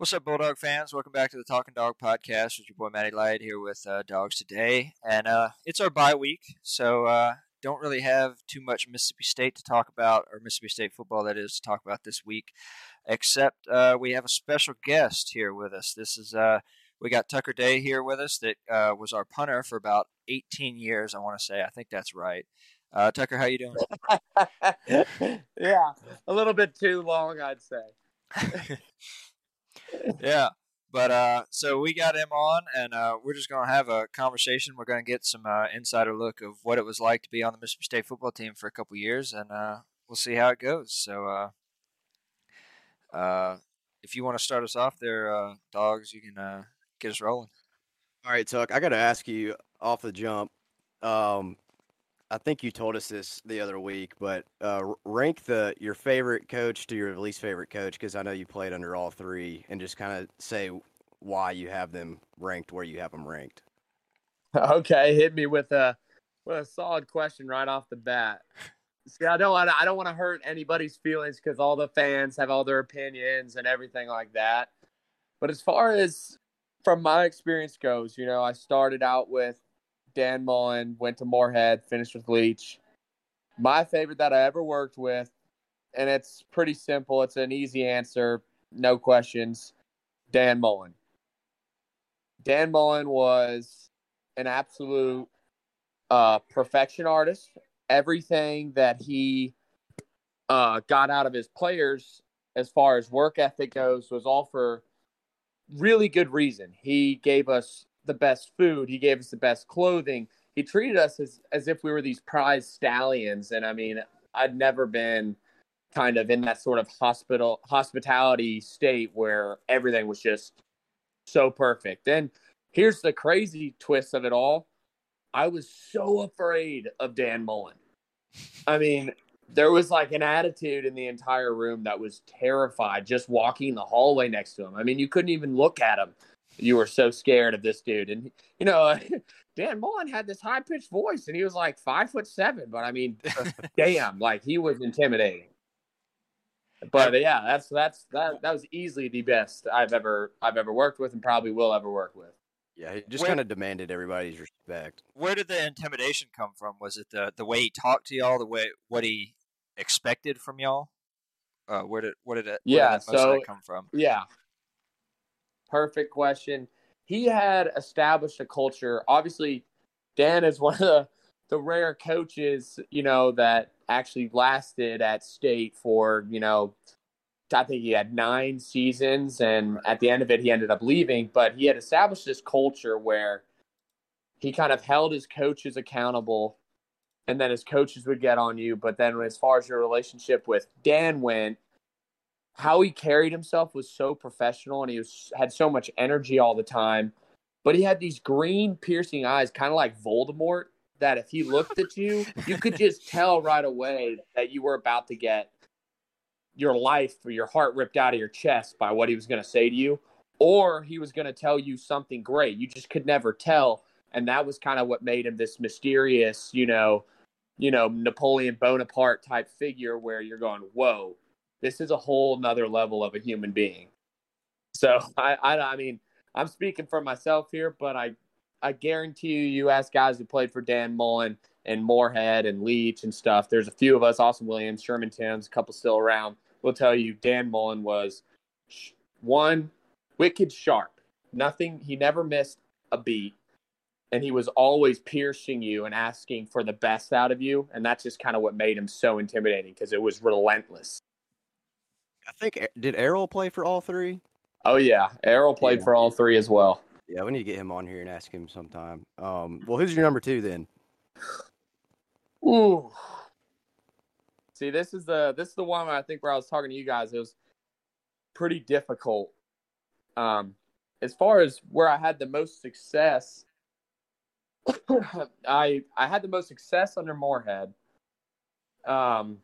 What's up, Bulldog fans? Welcome back to the Talking Dog podcast with your boy Matty Light here with uh, Dogs today, and uh, it's our bye week, so uh, don't really have too much Mississippi State to talk about, or Mississippi State football that is to talk about this week, except uh, we have a special guest here with us. This is uh, we got Tucker Day here with us that uh, was our punter for about 18 years, I want to say. I think that's right. Tucker, how you doing? yeah, a little bit too long, I'd say. yeah. But uh, so we got him on, and uh, we're just going to have a conversation. We're going to get some uh, insider look of what it was like to be on the Mississippi State football team for a couple years, and uh, we'll see how it goes. So, uh, uh, if you want to start us off there, dogs, you can get us rolling. All right, Tuck. I got to ask you off the jump. Um, I think you told us this the other week, but uh, rank the your favorite coach to your least favorite coach because I know you played under all three, and just kind of say why you have them ranked where you have them ranked. Okay, hit me with a with a solid question right off the bat. See, I don't want I don't want to hurt anybody's feelings because all the fans have all their opinions and everything like that. But as far as from my experience goes, you know, I started out with Dan Mullen, went to Moorhead, finished with Leach. My favorite that I ever worked with, and it's pretty simple. It's an easy answer, no questions. Dan Mullen. Dan Mullen was an absolute uh, perfection artist. Everything that he uh, got out of his players, as far as work ethic goes, was all for really good reason. He gave us the best food. He gave us the best clothing. He treated us as, as if we were these prize stallions. And I mean, I'd never been kind of in that sort of hospital hospitality state where everything was just so perfect. And here's the crazy twist of it all. I was so afraid of Dan Mullen. I mean, there was like an attitude in the entire room that was terrified just walking the hallway next to him. I mean, you couldn't even look at him you were so scared of this dude. And you know, Dan Mullen had this high pitched voice, and he was like five foot seven. But I mean, damn, like he was intimidating. But yeah, that's that's that that was easily the best I've ever I've ever worked with, and probably will ever work with. Yeah, he just kind of demanded everybody's respect. Where did the intimidation come from? Was it the the way he talked to y'all, the way what he expected from y'all? Uh, where did what did it? Yeah, did so come from? Yeah, perfect question. He had established a culture. Obviously, Dan is one of the, the rare coaches, you know, that actually lasted at state for, you know, I think he had nine seasons, and at the end of it, he ended up leaving. But he had established this culture where he kind of held his coaches accountable, and then his coaches would get on you. But then, as far as your relationship with Dan went, how he carried himself was so professional and he was had so much energy all the time. But he had these green piercing eyes, kind of like Voldemort, that if he looked at you, you could just tell right away that you were about to get your life or your heart ripped out of your chest by what he was going to say to you, or he was going to tell you something great. You just could never tell. And that was kind of what made him this mysterious, you know, you know, Napoleon Bonaparte type figure where you're going, whoa, this is a whole nother level of a human being. So I, I, I mean, I'm speaking for myself here, but I, I guarantee you, you ask guys who played for Dan Mullen and Moorhead and Leach and stuff. There's a few of us, Austin Williams, Sherman Timms, a couple still around. Will tell you Dan Mullen was one wicked sharp. Nothing. He never missed a beat, and he was always piercing you and asking for the best out of you. And that's just kind of what made him so intimidating because it was relentless. I think did Errol play for all three? Oh yeah, Errol played yeah. for all three as well. Yeah, we need to get him on here and ask him sometime. Um, well, who's your number two then? Ooh. See, this is the this is the one I think where I was talking to you guys. It was pretty difficult. Um, as far as where I had the most success, I I had the most success under Moorhead. Um,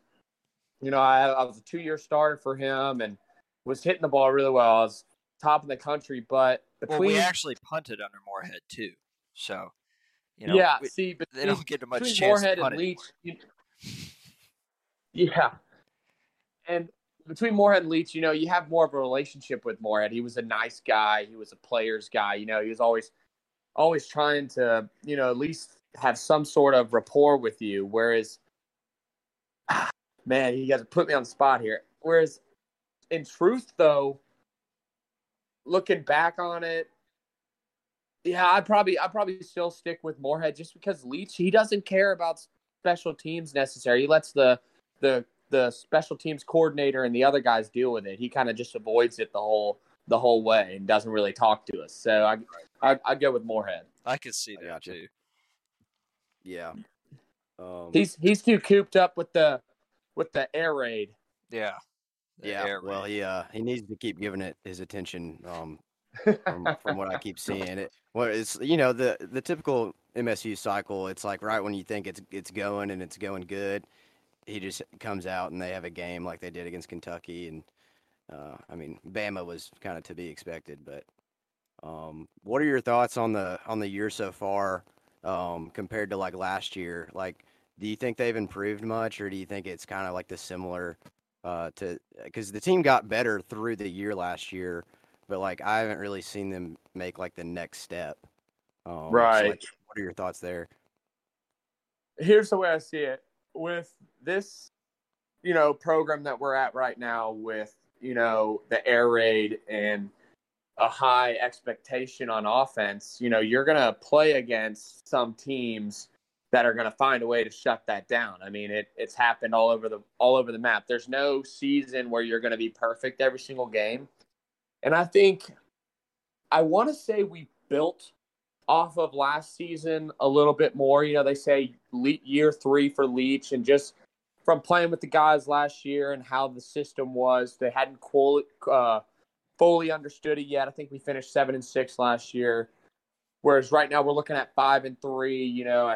you know, I, I was a two year starter for him and was hitting the ball really well. I was top in the country, but between well, we actually punted under Moorhead too, so you know, yeah. We, see, but they don't get much chance Moorhead to and Leach, you, yeah, and between Moorhead and Leach, you know, you have more of a relationship with Moorhead. He was a nice guy. He was a player's guy. You know, he was always always trying to, you know, at least have some sort of rapport with you. Whereas, man, you guys put me on the spot here. Whereas, in truth, though, looking back on it, yeah, I'd probably I'd probably still stick with Moorhead just because Leach he doesn't care about special teams necessarily. He lets the the the special teams coordinator and the other guys deal with it. He kind of just avoids it the whole the whole way and doesn't really talk to us. So I I I'd go with Moorhead. I could see that too. Yeah. Um, He's he's too cooped up with the with the air raid. Yeah. The yeah. air Well, raid. he uh he needs to keep giving it his attention. Um, from, from what I keep seeing it. Well, it's you know the the typical MSU cycle. It's like right when you think it's it's going and it's going good, he just comes out and they have a game like they did against Kentucky, and uh, I mean Bama was kind of to be expected. But um, what are your thoughts on the on the year so far um, compared to like last year? Like, do you think they've improved much, or do you think it's kind of like the similar? Uh, to because the team got better through the year last year, but like I haven't really seen them make like the next step. Um, so, Right. like, what are your thoughts there? Here's the way I see it. With this, you know, program that we're at right now with, you know, the air raid and a high expectation on offense, you know, you're going to play against some teams that are going to find a way to shut that down. I mean, it, it's happened all over the all over the map. There's no season where you're going to be perfect every single game. And I think I want to say we built off of last season a little bit more. You know, they say year three for Leach, and just from playing with the guys last year and how the system was, they hadn't uh, fully understood it yet. I think we finished seven and six last year, whereas right now we're looking at five and three. You know,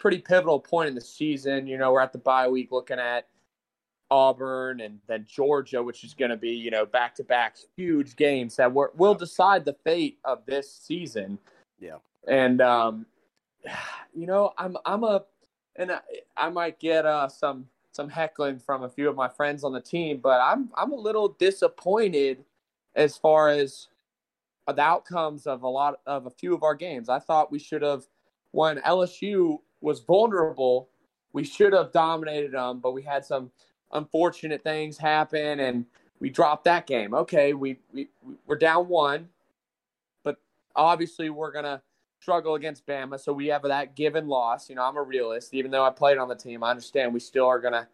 pretty pivotal point in the season. You know, we're at the bye week looking at Auburn and then Georgia, which is going to be you know back to back huge games that were, will decide the fate of this season. Yeah. And um, you know, I'm I'm a and I, I might get uh some some heckling from a few of my friends on the team, but I'm I'm a little disappointed as far as the outcomes of a lot of a few of our games. I thought we should have won LSU was vulnerable, we should have dominated them, but we had some unfortunate things happen and we dropped that game. Okay, we, we we're down one, but obviously we're gonna struggle against Bama, so we have that given loss. You know, I'm a realist. Even though I played on the team, I understand we still are gonna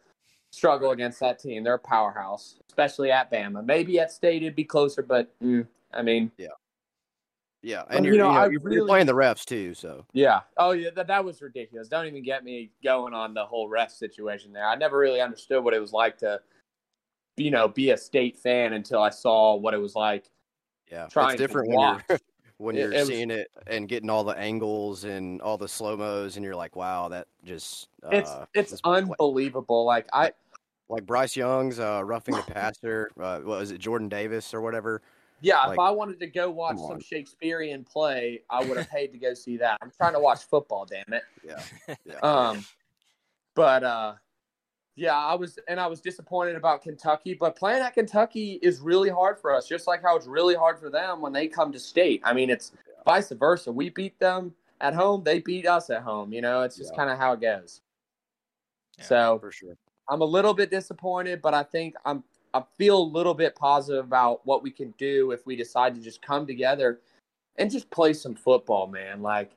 struggle against that team. They're a powerhouse, especially at Bama. Maybe at State it'd be closer, but mm, I mean, Yeah, Well, and you you're, know, you know, you're really- playing the refs too, so Yeah. Oh, yeah. That, that was ridiculous. Don't even get me going on the whole ref situation there. I never really understood what it was like to, you know, be a state fan until I saw what it was like. yeah, Trying it's different when you're when you're it was- seeing it and getting all the angles and all the slow mos, and you're like, wow, that just uh, It's it's like- unbelievable. Like I like Bryce Young's uh, roughing the passer. Uh, what was it, Jordan Davis or whatever? Yeah, if I wanted to go watch some. Shakespearean play, I would have paid to go see that. I'm trying to watch football, damn it. Yeah, yeah, Um, but uh, yeah, I was and I was disappointed about Kentucky. But playing at Kentucky is really hard for us, just like how it's really hard for them when they come to state. I mean, it's vice versa. We beat them at home; they beat us at home. You know, it's just Yeah. kind of how it goes. Yeah, so for sure. I'm a little bit disappointed, but I think I'm I feel a little bit positive about what we can do if we decide to just come together and just play some football, man. Like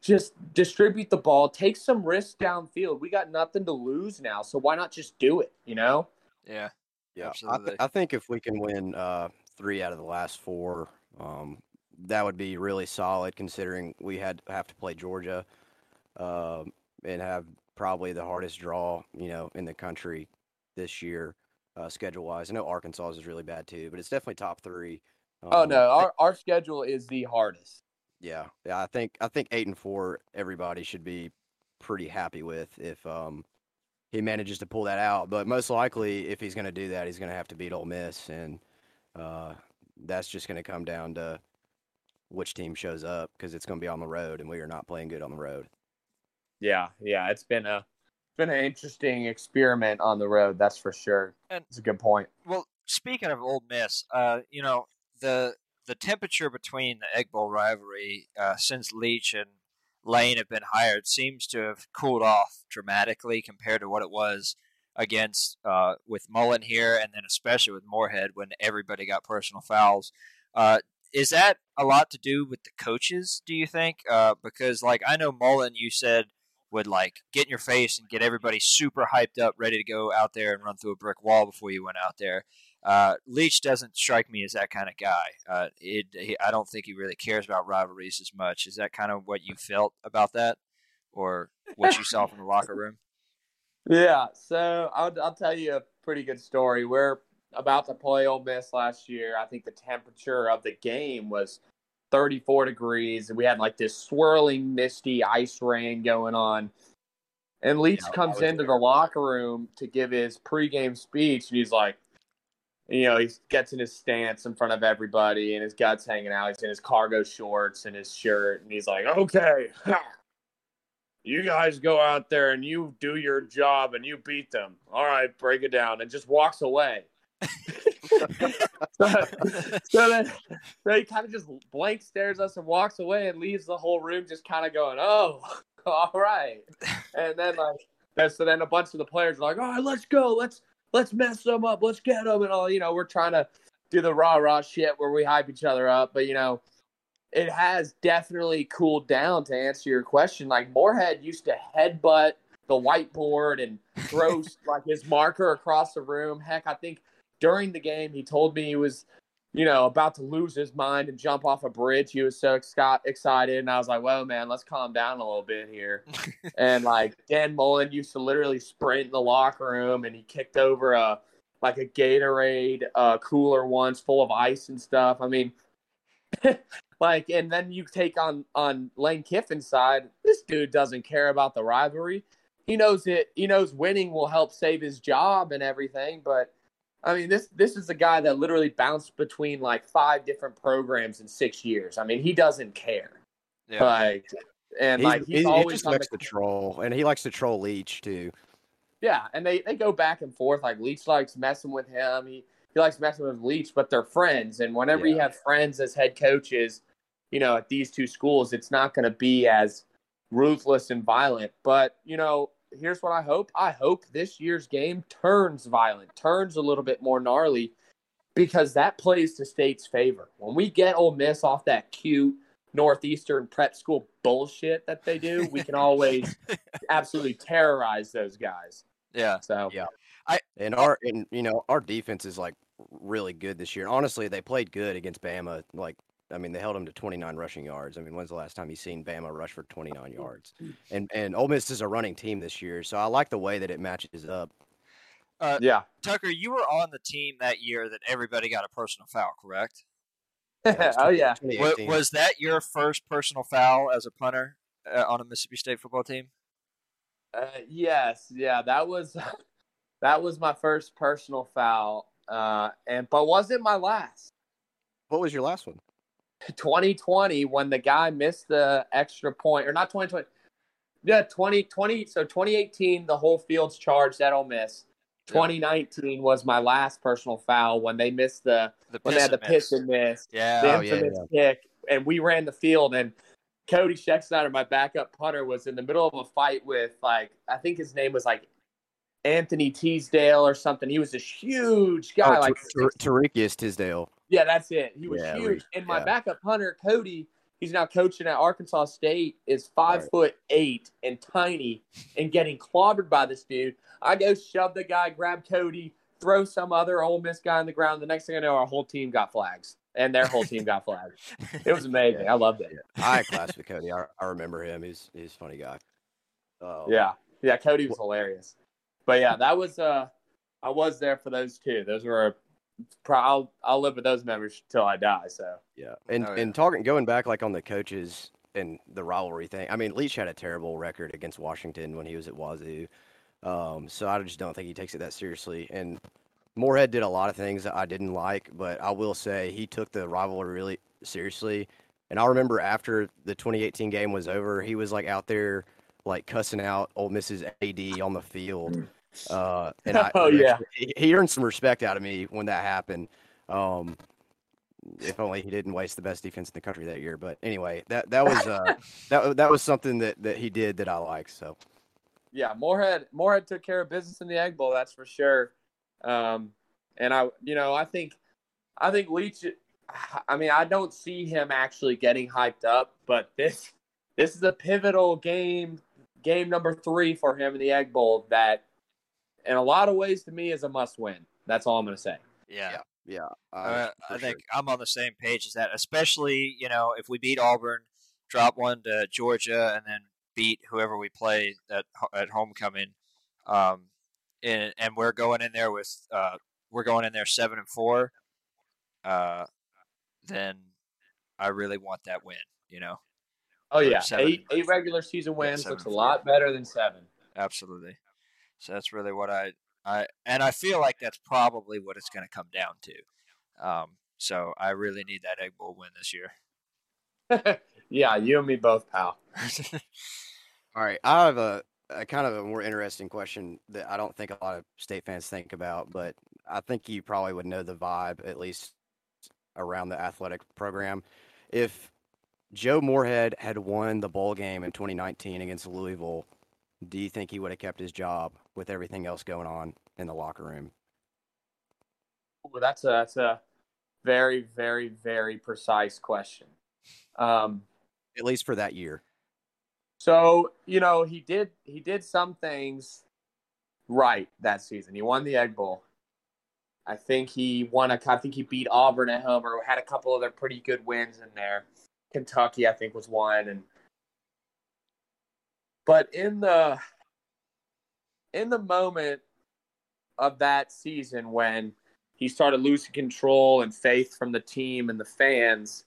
just distribute the ball, take some risks downfield. We got nothing to lose now, so why not just do it, you know? Yeah. Yeah, I, th- I think if we can win uh, three out of the last four, um, that would be really solid. Considering we had have to play Georgia, um, and have probably the hardest draw, you know, in the country this year, uh, schedule wise. I know Arkansas is really bad too, but it's definitely top three. Oh Um, no, our our schedule is the hardest. Yeah, yeah. I think I think eight and four. Everybody should be pretty happy with if um he manages to pull that out. But most likely, if he's going to do that, he's going to have to beat Ole Miss, and uh, that's just going to come down to which team shows up because it's going to be on the road, and we are not playing good on the road. Yeah, yeah, it's been a been an interesting experiment on the road. That's for sure. And- It's a good point. Well, speaking of Ole Miss, uh, you know the the temperature between the Egg Bowl rivalry uh, since Leach and Lane have been hired seems to have cooled off dramatically compared to what it was against uh, with Mullen here, and then especially with Moorhead when everybody got personal fouls. Uh, is that a lot to do with the coaches? Do you think? Uh, because like I know Mullen, you said would like get in your face and get everybody super hyped up, ready to go out there and run through a brick wall before you went out there. Uh, Leach doesn't strike me as that kind of guy. Uh, it, he, I don't think he really cares about rivalries as much. Is that kind of what you felt about that, or what you saw from the locker room? Yeah, so I'll, I'll tell you a pretty good story. We're about to play Ole Miss last year. I think the temperature of the game was 34 degrees, and we had like this swirling, misty ice rain going on. And Leach Yeah, comes into there. the locker room to give his pregame speech, and he's like, you know, he gets in his stance in front of everybody, and his guts hanging out. He's in his cargo shorts and his shirt, and he's like, "Okay, you guys go out there and you do your job and you beat them. All right, break it down," and just walks away. so, so then so he kind of just blank stares us and walks away and leaves the whole room just kind of going, "Oh, all right." And then like, so then a bunch of the players are like, "All right, let's go. Let's let's mess them up. Let's get them." And all you know, we're trying to do the rah rah shit where we hype each other up, but you know. It has definitely cooled down to answer your question. Like Moorhead used to headbutt the whiteboard and throw like his marker across the room. Heck, I think during the game he told me he was, you know, about to lose his mind and jump off a bridge. He was so exci- excited, and I was like, "Well, man, let's calm down a little bit here." and like Dan Mullen used to literally sprint in the locker room, and he kicked over a like a Gatorade uh, cooler once full of ice and stuff. I mean. like and then you take on on Lane Kiffin's side, this dude doesn't care about the rivalry. He knows it he knows winning will help save his job and everything, but I mean this this is a guy that literally bounced between like five different programs in 6 years. I mean, he doesn't care. Yeah. Like and He's- like he's he, he always just likes to troll, and he likes to troll Leach too. Yeah, and they, they go back and forth. Like Leach likes messing with him. He he likes messing with Leach, but they're friends. And whenever you have friends as head coaches, you know, at these two schools, it's not going to be as ruthless and violent. But you know, here's what I hope. I hope this year's game turns violent, turns a little bit more gnarly, because that plays to State's favor. When we get Ole Miss off that cute northeastern prep school bullshit that they do, we can always absolutely terrorize those guys. yeah. So Yeah. I And our and you know our defense is like really good this year. Honestly, they played good against Bama. Like I mean, they held them to 29 rushing yards. I mean, when's the last time you seen Bama rush for 29 yards? And and Ole Miss is a running team this year, so I like the way that it matches up. yeah. Tucker, you were on the team that year that everybody got a personal foul, correct? oh yeah. Wa- 2018. was that your first personal foul as a punter uh, on a Mississippi State football team? Uh, yes, yeah, that was that was my first personal foul, uh, and but wasn't my last. what was your last one? 2020 when the guy missed the extra point, or not 2020. Yeah, 2020. So 2018, the whole field's charged at Ole Miss. Yeah. 2019 was my last personal foul when they missed the The when they had the and piss and miss. Yeah. the Oh, yeah, infamous kick, and we ran the field. And Cody Schecksnyder, my backup punter, was in the middle of a fight with like I think his name was like Anthony Teasdale or something. He was this huge guy, oh, like Tar- Tariqious Tisdale. Yeah, that's it. He was Yeah, huge. and my yeah. backup punter, Cody, he's now coaching at Arkansas State, is five Right. foot eight and tiny and getting clobbered by this dude. I go shove the guy, grab Cody, throw some other Ole Miss guy on the ground. The next thing I know, our whole team got flags. And their whole team got flags. It was amazing. I loved it. I had class with Cody. I, I remember him. He's he's a funny guy. Oh, Yeah. Yeah, Cody was hilarious. But yeah, that was uh I was there for those two. Those were I'll I'll live with those memories till I die, so Yeah, and Oh, yeah. and talking going back like on the coaches and the rivalry thing. I mean, Leach had a terrible record against Washington when he was at Wazoo, um, so I just don't think he takes it that seriously. And Moorhead did a lot of things that I didn't like, but I will say he took the rivalry really seriously. And I remember after the 2018 game was over, he was like out there like cussing out Ole Miss's AD on the field. Uh, and I, Oh, yeah. he, he earned some respect out of me when that happened. Um, if only he didn't waste the best defense in the country that year. But anyway, that that was uh, that that was something that that he did that I like. So yeah, Moorhead Moorhead took care of business in the Egg Bowl, that's for sure. Um, and I, you know, I think, I think Leach. I mean, I don't see him actually getting hyped up, but this, this is a pivotal game, game number three for him in the Egg Bowl. That, in a lot of ways, to me, is a must-win. That's all I'm going to say. Yeah. yeah, Uh, I think sure. I'm on the same page as that, especially you know if we beat Auburn, drop one to Georgia, and then beat whoever we play at at homecoming, um, and, and we're going in there with uh, we're going in there seven and four, uh, then I really want that win. You know, Oh yeah, seven. eight eight regular season wins seven looks a lot better than seven. absolutely. So that's really what I I and I feel like that's probably what it's going to come down to. Um, so I really need that Egg Bowl win this year. yeah, you and me both, pal. All right, I have a, a kind of a more interesting question that I don't think a lot of state fans think about, but I think you probably would know the vibe at least around the athletic program. If Joe Moorhead had won the bowl game in 2019 against Louisville, do you think he would have kept his job with everything else going on in the locker room? Well, that's a that's a very very very precise question. Um, At least for that year. so you know he did he did some things right that season. He won the Egg Bowl. I think he won a. I think he beat Auburn at home, or had a couple other pretty good wins in there. Kentucky, I think, was one, and but in the in the moment of that season when he started losing control and faith from the team and the fans,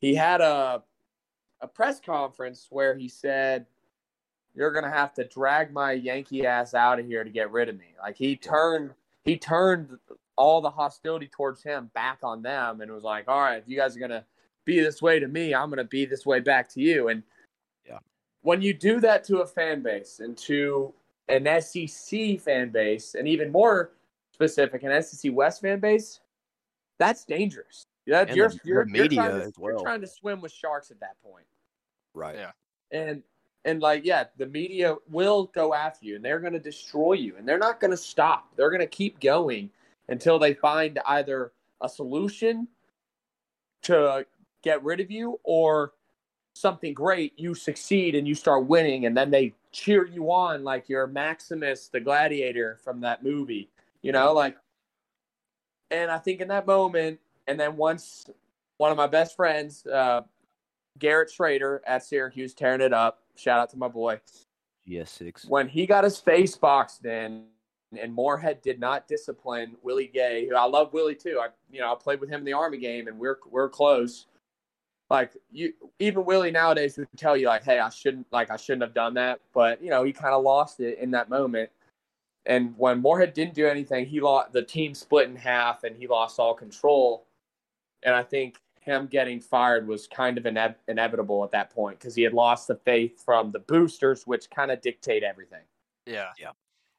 he had a a press conference where he said, "You're gonna have to drag my Yankee ass out of here to get rid of me." Like he turned he turned all the hostility towards him back on them and was like, "All right, if you guys are gonna be this way to me, I'm gonna be this way back to you." And. When you do that to a fan base and to an SEC fan base, and even more specific, an SEC West fan base, that's dangerous. Yeah, And you're, the- the you're, you're media trying to, as You're trying to swim with sharks at that point Right. Yeah. and and like yeah the media will go after you and they're going to destroy you and they're not going to stop they're going to keep going until they find either a solution to get rid of you or something great you succeed and you start winning and then they cheer you on like you're maximus the gladiator from that movie you know like and i think in that moment and then once one of my best friends uh, Garrett Shrader at Syracuse tearing it up. Shout out to my boy. GS6. When he got his face boxed in and Moorhead did not discipline Willie Gay, who I love Willie too. I you know, I played with him in the Army game and we're we're close. Like you even Willie nowadays would tell you like, hey, I shouldn't like I shouldn't have done that. But you know, he kinda lost it in that moment. And when Moorhead didn't do anything, he lost the team split in half and he lost all control. And I think him getting fired was kind of ine- inevitable at that point because he had lost the faith from the boosters, which kind of dictate everything. Yeah. Yeah.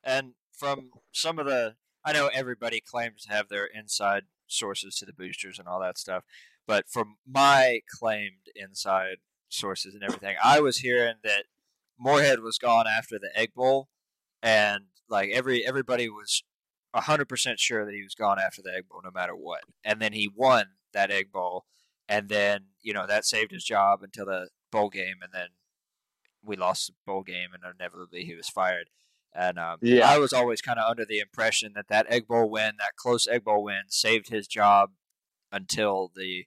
And from some of the, I know everybody claims to have their inside sources to the boosters and all that stuff, but from my claimed inside sources and everything, I was hearing that Moorhead was gone after the Egg Bowl, and like every everybody was hundred percent sure that he was gone after the Egg Bowl, no matter what. And then he won that Egg Bowl, and then you know that saved his job until the bowl game, and then we lost the bowl game, and inevitably he was fired. And um, Yeah. I was always kind of under the impression that that Egg Bowl win, that close Egg Bowl win, saved his job until the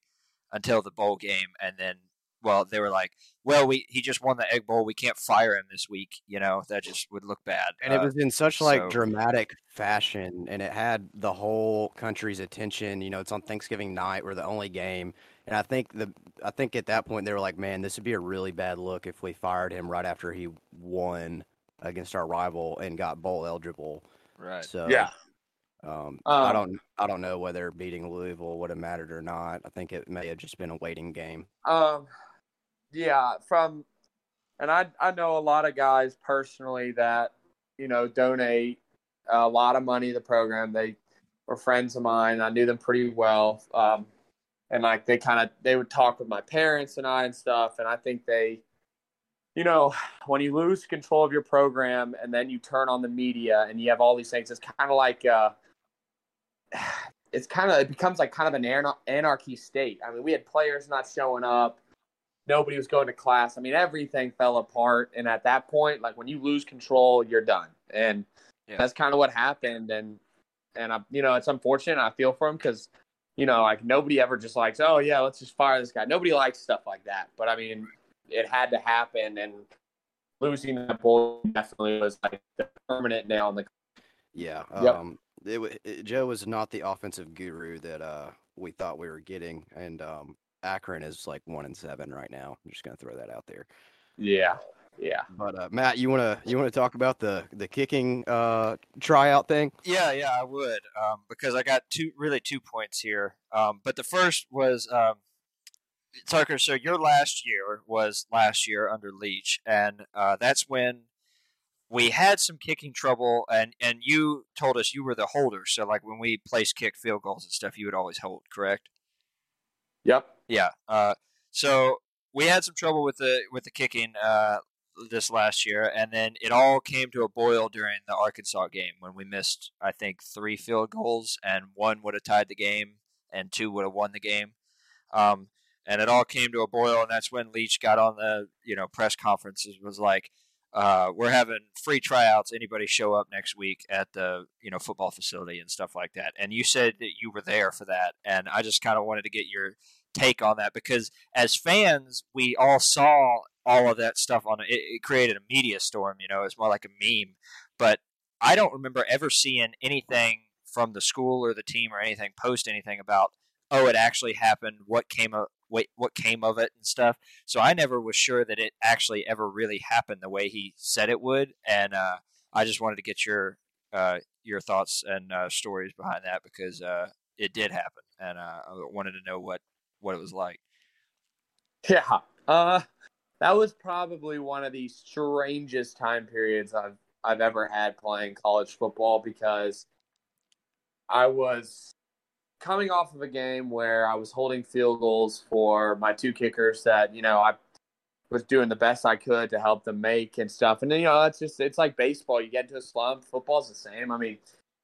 until the bowl game, and then well, they were like, well, we he just won the Egg Bowl, we can't fire him this week. You know, that just would look bad. And it Uh, was in such like so- dramatic fashion, and it had the whole country's attention. You know, it's on Thanksgiving night. We're the only game, and I think the I think at that point they were like, "Man, this would be a really bad look if we fired him right after he won against our rival and got bowl eligible." right. So um, I Um, don't I don't know whether beating Louisville would have mattered or not. I think it may have just been a waiting game. Um, yeah, from and I I know a lot of guys personally that you know donate a lot of money to the program. They were friends of mine. I knew them pretty well, um, and like they kind of they would talk with my parents and I and stuff. And I think they, you know, when you lose control of your program and then you turn on the media and you have all these things, it's kind of like. Uh, it's kind of it becomes like kind of an anarchy state. I mean, we had players not showing up nobody was going to class. I mean, everything fell apart. And at that point, like when you lose control, you're done. And yeah. that's kind of what happened. And and I, you know, it's unfortunate. I feel for him because, you know, like nobody ever just likes, oh yeah, let's just fire this guy. Nobody likes stuff like that. But I mean, it had to happen, and losing that ball definitely was like the permanent nail in the. Yeah. Yep. Um, it, it, Joe was not the offensive guru that uh we thought we were getting, and um, Akron is like one and seven right now. I'm just gonna throw that out there. Yeah, yeah. But uh, Matt, you wanna you wanna talk about the the kicking uh, tryout thing? Yeah, yeah, I would um, because I got two really two points here. Um, but the first was um, Tucker. So your last year was last year under Leach, and uh, that's when we had some kicking trouble and and you told us you were the holder so like when we place kick field goals and stuff you would always hold correct yep yeah. Uh, so we had some trouble with the with the kicking uh, this last year, and then it all came to a boil during the Arkansas game when we missed, I think, three field goals, and one would have tied the game, and two would have won the game. Um, and it all came to a boil, and that's when Leach got on the you know press conferences was like, uh, "We're having free tryouts. Anybody show up next week at the you know football facility and stuff like that." And you said that you were there for that, and I just kind of wanted to get your take on that because as fans, we all saw all of that stuff on it. It created a media storm, you know, it's more like a meme. But I don't remember ever seeing anything from the school or the team or anything post anything about oh it actually happened what came what, what came of it and stuff so i never was sure that it actually ever really happened the way he said it would and uh, i just wanted to get your uh, your thoughts and uh, stories behind that because uh, it did happen and uh, i wanted to know what what it was like. Yeah. Uh that was probably one of the strangest time periods I've I've ever had playing college football because I was coming off of a game where I was holding field goals for my two kickers that, you know, I was doing the best I could to help them make and stuff. And then, you know, it's just it's like baseball. You get into a slump. Football's the same. I mean,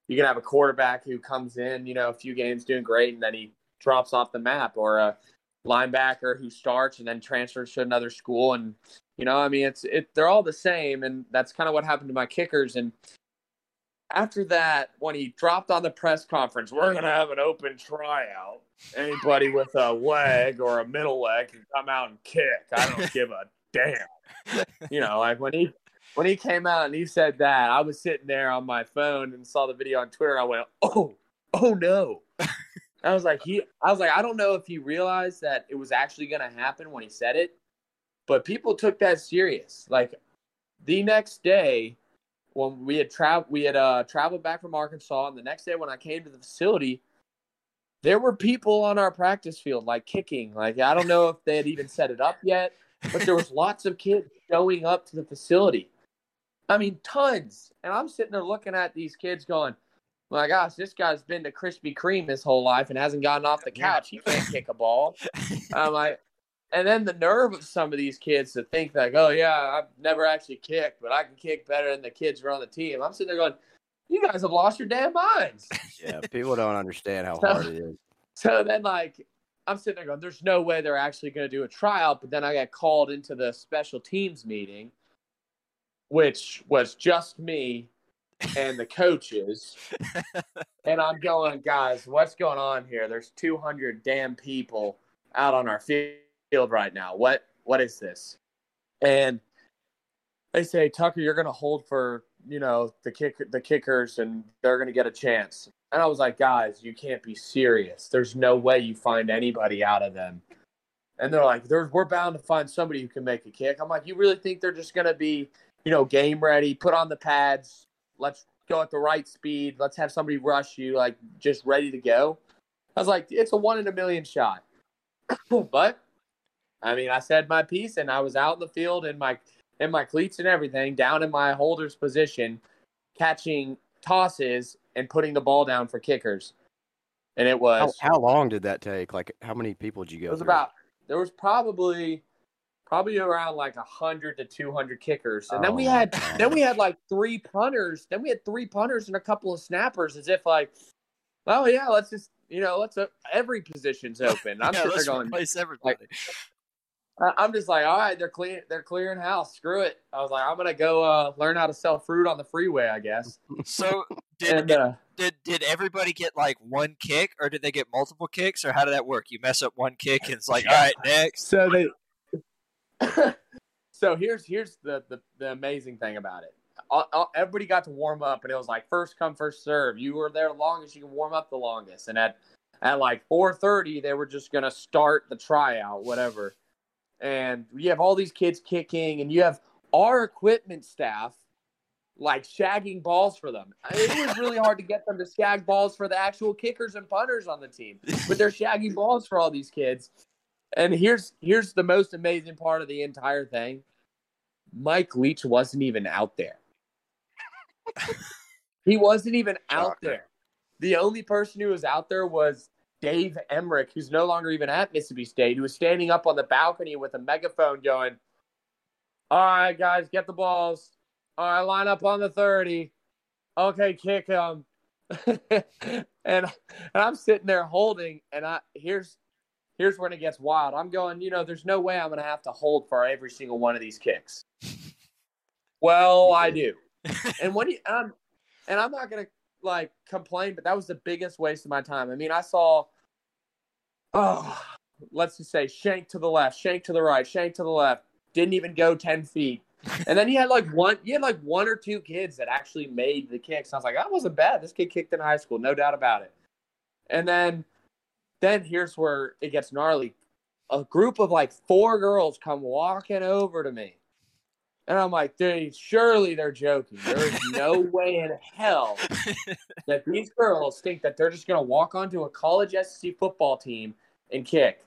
you can have a quarterback who comes in, you know, a few games doing great and then he drops off the map or a linebacker who starts and then transfers to another school and you know i mean it's it they're all the same and that's kind of what happened to my kickers and after that when he dropped on the press conference we're going to have an open tryout anybody with a leg or a middle leg can come out and kick i don't give a damn you know like when he when he came out and he said that i was sitting there on my phone and saw the video on twitter i went oh oh no I was like, he. I was like, I don't know if he realized that it was actually going to happen when he said it, but people took that serious. Like the next day, when we had traveled, we had uh, traveled back from Arkansas, and the next day when I came to the facility, there were people on our practice field like kicking. Like I don't know if they had even set it up yet, but there was lots of kids showing up to the facility. I mean, tons. And I'm sitting there looking at these kids going my gosh, this guy's been to Krispy Kreme his whole life and hasn't gotten off the couch. He can't kick a ball. I'm like, and then the nerve of some of these kids to think like, oh yeah, I've never actually kicked, but I can kick better than the kids who are on the team. I'm sitting there going, you guys have lost your damn minds. Yeah, people don't understand how so, hard it is. So then, like, I'm sitting there going, there's no way they're actually going to do a tryout. But then I got called into the special teams meeting, which was just me and the coaches. and I'm going, guys, what's going on here? There's 200 damn people out on our field right now. What what is this? And they say, Tucker, you're to hold for you know the kick the kickers, and they're to get a chance. And I was like, guys, you can't be serious. There's no way you find anybody out of them. And they're like, we're bound to find somebody who can make a kick. I'm like, you really think they're just to be, you know, game ready, put on the pads, let's go at the right speed. Let's have somebody rush you, like just ready to go. I was like, it's a one in a million shot. but I mean, I said my piece and I was out in the field and my in my cleats and everything, down in my holder's position, catching tosses and putting the ball down for kickers. And it was how long did that take? Like, how many people did you go it was through? about there was probably probably around like a hundred to two hundred kickers, and then Oh we had God. then we had like three punters. Then we had three punters and a couple of snappers, as if like, oh yeah, let's just you know let's uh, every position's open. I'm yeah, let's going, replace everybody. I- I'm just like, all right, they're clean, they're clearing house. Screw it. I was like, I'm gonna go uh, learn how to sell fruit on the freeway, I guess. so did, And uh, did did everybody get like one kick, or did they get multiple kicks, or how did that work? You mess up one kick, and it's like, all right, next. so they so here's here's the, the the amazing thing about it All- all- everybody got to warm up and it was like first come first serve you were there the longest you can warm up the longest and at at like 4.30 they were just going to start the tryout whatever and you have all these kids kicking and you have our equipment staff like shagging balls for them it was really hard to get them to shag balls for the actual kickers and punters on the team but they're shagging balls for all these kids and here's here's the most amazing part of the entire thing. Mike Leach wasn't even out there. he wasn't even out there. The only person who was out there was Dave Emmerich, who's no longer even at Mississippi State, who was standing up on the balcony with a megaphone going, All right, guys, get the balls. All right, line up on the 30. Okay, kick them. and and I'm sitting there holding, and I here's here's when it gets wild. I'm going, you know, there's no way I'm going to have to hold for every single one of these kicks. well, I do. And when you, um, and I'm not going to like complain, but that was the biggest waste of my time. I mean, I saw, oh, let's just say shank to the left, shank to the right, shank to the left. Didn't even go 10 feet. And then he had like one, he had like one or two kids that actually made the kicks. I was like, that wasn't bad. This kid kicked in high school, no doubt about it. And then, then here's where it gets gnarly. A group of like four girls come walking over to me. And I'm like, they surely they're joking. There's no way in hell that these girls think that they're just gonna walk onto a college SEC football team and kick.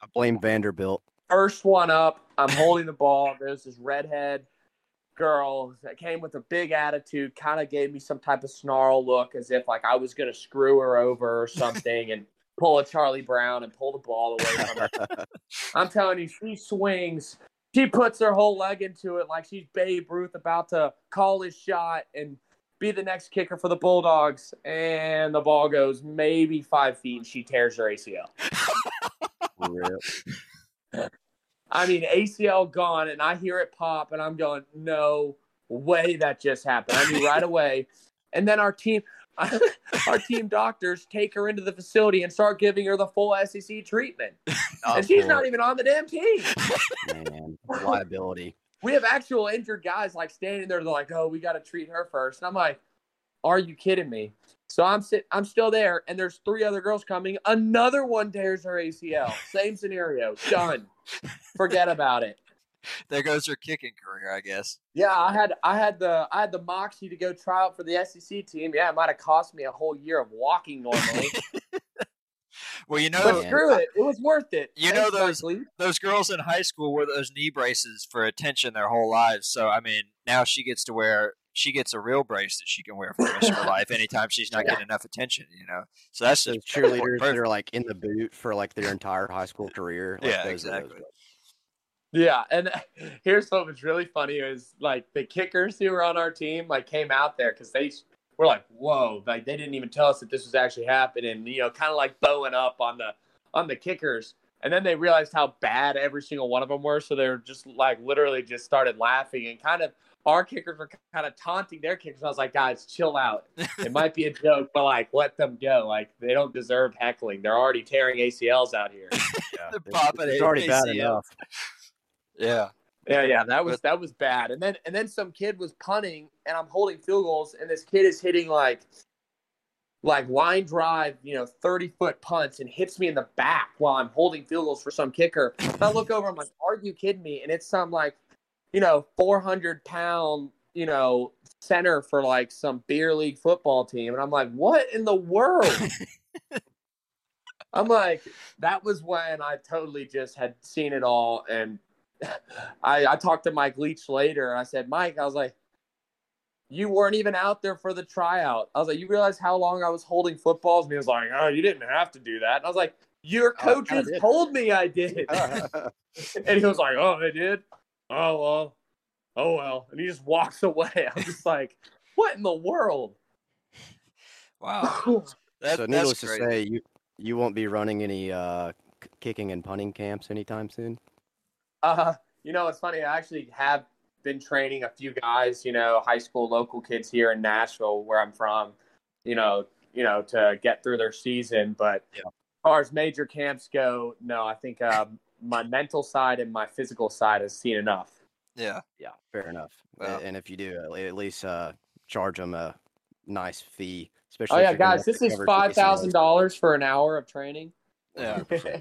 I blame Vanderbilt. First one up, I'm holding the ball. There's this redhead girl that came with a big attitude, kind of gave me some type of snarl look as if like I was gonna screw her over or something and pull a Charlie Brown and pull the ball away from her. I'm telling you, she swings. She puts her whole leg into it like she's Babe Ruth about to call his shot and be the next kicker for the Bulldogs. And the ball goes maybe five feet and she tears her ACL. I mean, ACL gone, and I hear it pop, and I'm going, no way that just happened. I knew right away. And then our team, our team doctors take her into the facility and start giving her the full SEC treatment, and she's not even on the damn team. man liability. We have actual injured guys like standing there. They're like, "Oh, we got to treat her first. and I'm like, "Are you kidding me?" So I'm sit, I'm still there, and there's three other girls coming. Another one tears her ACL. Same scenario. Done. Forget about it. There goes her kicking career, I guess. Yeah, I had I had the I had the moxie to go try out for the SEC team. Yeah, it might have cost me a whole year of walking normally, Well, you know, but man. screw it, it was worth it. You know those- Mike Lee. those girls in high school wore those knee braces for attention their whole lives. So I mean, now she gets to wear she gets a real brace that she can wear for the rest of her life anytime she's not Yeah. getting enough attention. You know, so that's Those just cheerleaders that are like in the boot for like their entire high school career. Like, Yeah, those are those exactly. Yeah, and here's what was really funny is like the kickers who were on our team like came out there because they were like, "Whoa!" Like they didn't even tell us that this was actually happening. You know, kind of like bowing up on the on the kickers, and then they realized how bad every single one of them were. So they were just like literally just started laughing and kind of our kickers were kind of taunting their kickers. I was like, "Guys, chill out. It might be a joke, but like let them go. Like they don't deserve heckling. They're already tearing ACLs out here." Yeah, The it's- popping it's already bad enough. yeah. Yeah, yeah, that was that was bad. And then and then some kid was punting, and I'm holding field goals, and this kid is hitting like like line drive, you know, 30 foot punts, and hits me in the back while I'm holding field goals for some kicker. And I look over, I'm like, "Are you kidding me?" And it's some like, you know, 400 pound, you know, center for like some beer league football team, and I'm like, "What in the world?" I'm like, that was when I totally just had seen it all, and I, I talked to Mike Leach later and I said, Mike, I was like, you weren't even out there for the tryout. I was like, you realize how long I was holding footballs? And he was like, oh, you didn't have to do that. And I was like, your Oh, coaches did. told me I did. and he was like, oh, they did? Oh, well. Oh, well. And he just walks away. I'm just like, what in the world? Wow. That, so that's needless to say, you you won't be running any uh, kicking and punting camps anytime soon. Uh, you know, it's funny. I actually have been training a few guys, you know, high school local kids here in Nashville, where I'm from, you know, you know, to get through their season. But Yeah. as far as major camps go, no, I think um, my mental side and my physical side has seen enough. Yeah. Yeah, fair enough. A- Well- and if you do, at- at least uh, charge them a nice fee. Especially Oh yeah, guys, this is cover five CCLs. thousand dollars for an hour of training. Yeah.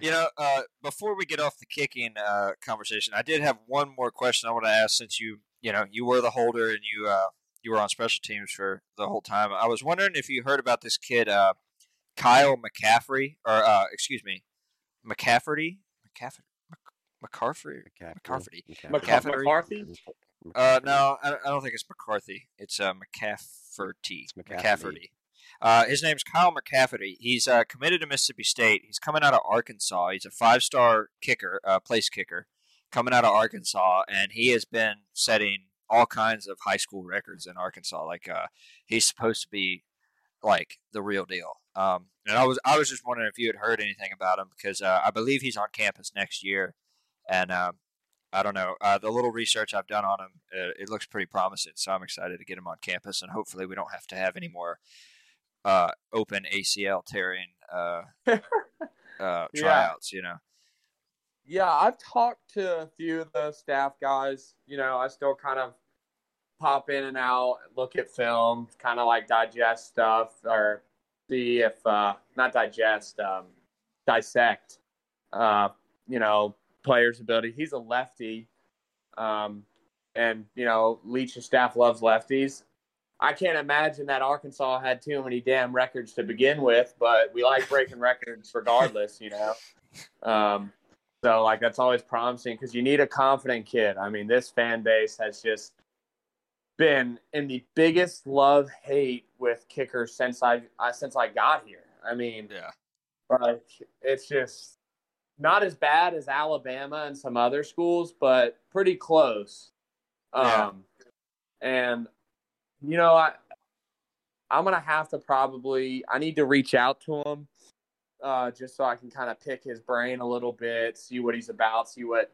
You know, uh, before we get off the kicking uh, conversation, I did have one more question I want to ask. Since you, you know, you were the holder and you, uh, you were on special teams for the whole time. I was wondering if you heard about this kid, uh, Kyle McCaffrey, or uh, excuse me, McCafferty, McCafferty, McCarthy. McCarthy. McCa- McCaffrey? McCarthy? Uh, no, I, I don't think it's McCarthy. It's uh, McCafferty. It's McCafferty. McCafferty. Uh, his name's Kyle McCafferty. He's uh, committed to Mississippi State. He's coming out of Arkansas. He's a five-star kicker, uh, place kicker, coming out of Arkansas, and he has been setting all kinds of high school records in Arkansas. Like uh, he's supposed to be like the real deal. Um, and I was I was just wondering if you had heard anything about him because uh, I believe he's on campus next year, and um, I don't know. Uh, the little research I've done on him, uh, it looks pretty promising. So I'm excited to get him on campus, and hopefully we don't have to have any more uh, open ACL tearing uh, uh, Yeah. tryouts. You know. Yeah, I've talked to a few of the staff guys. You know, I still kind of pop in and out, look at film, kind of like digest stuff or see if uh not digest, um dissect uh, you know, players' ability. He's a lefty. Um and, you know, Leach's staff loves lefties. I can't imagine that Arkansas had too many damn records to begin with, but we like breaking records regardless, you know. Um, so like that's always promising because you need a confident kid. I mean, this fan base has just been in the biggest love hate with kickers since I, I since I got here. I mean, Yeah. like it's just not as bad as Alabama and some other schools, but pretty close. Yeah. Um, and you know, I I'm gonna have to probably I need to reach out to him uh, just so I can kind of pick his brain a little bit, see what he's about, see what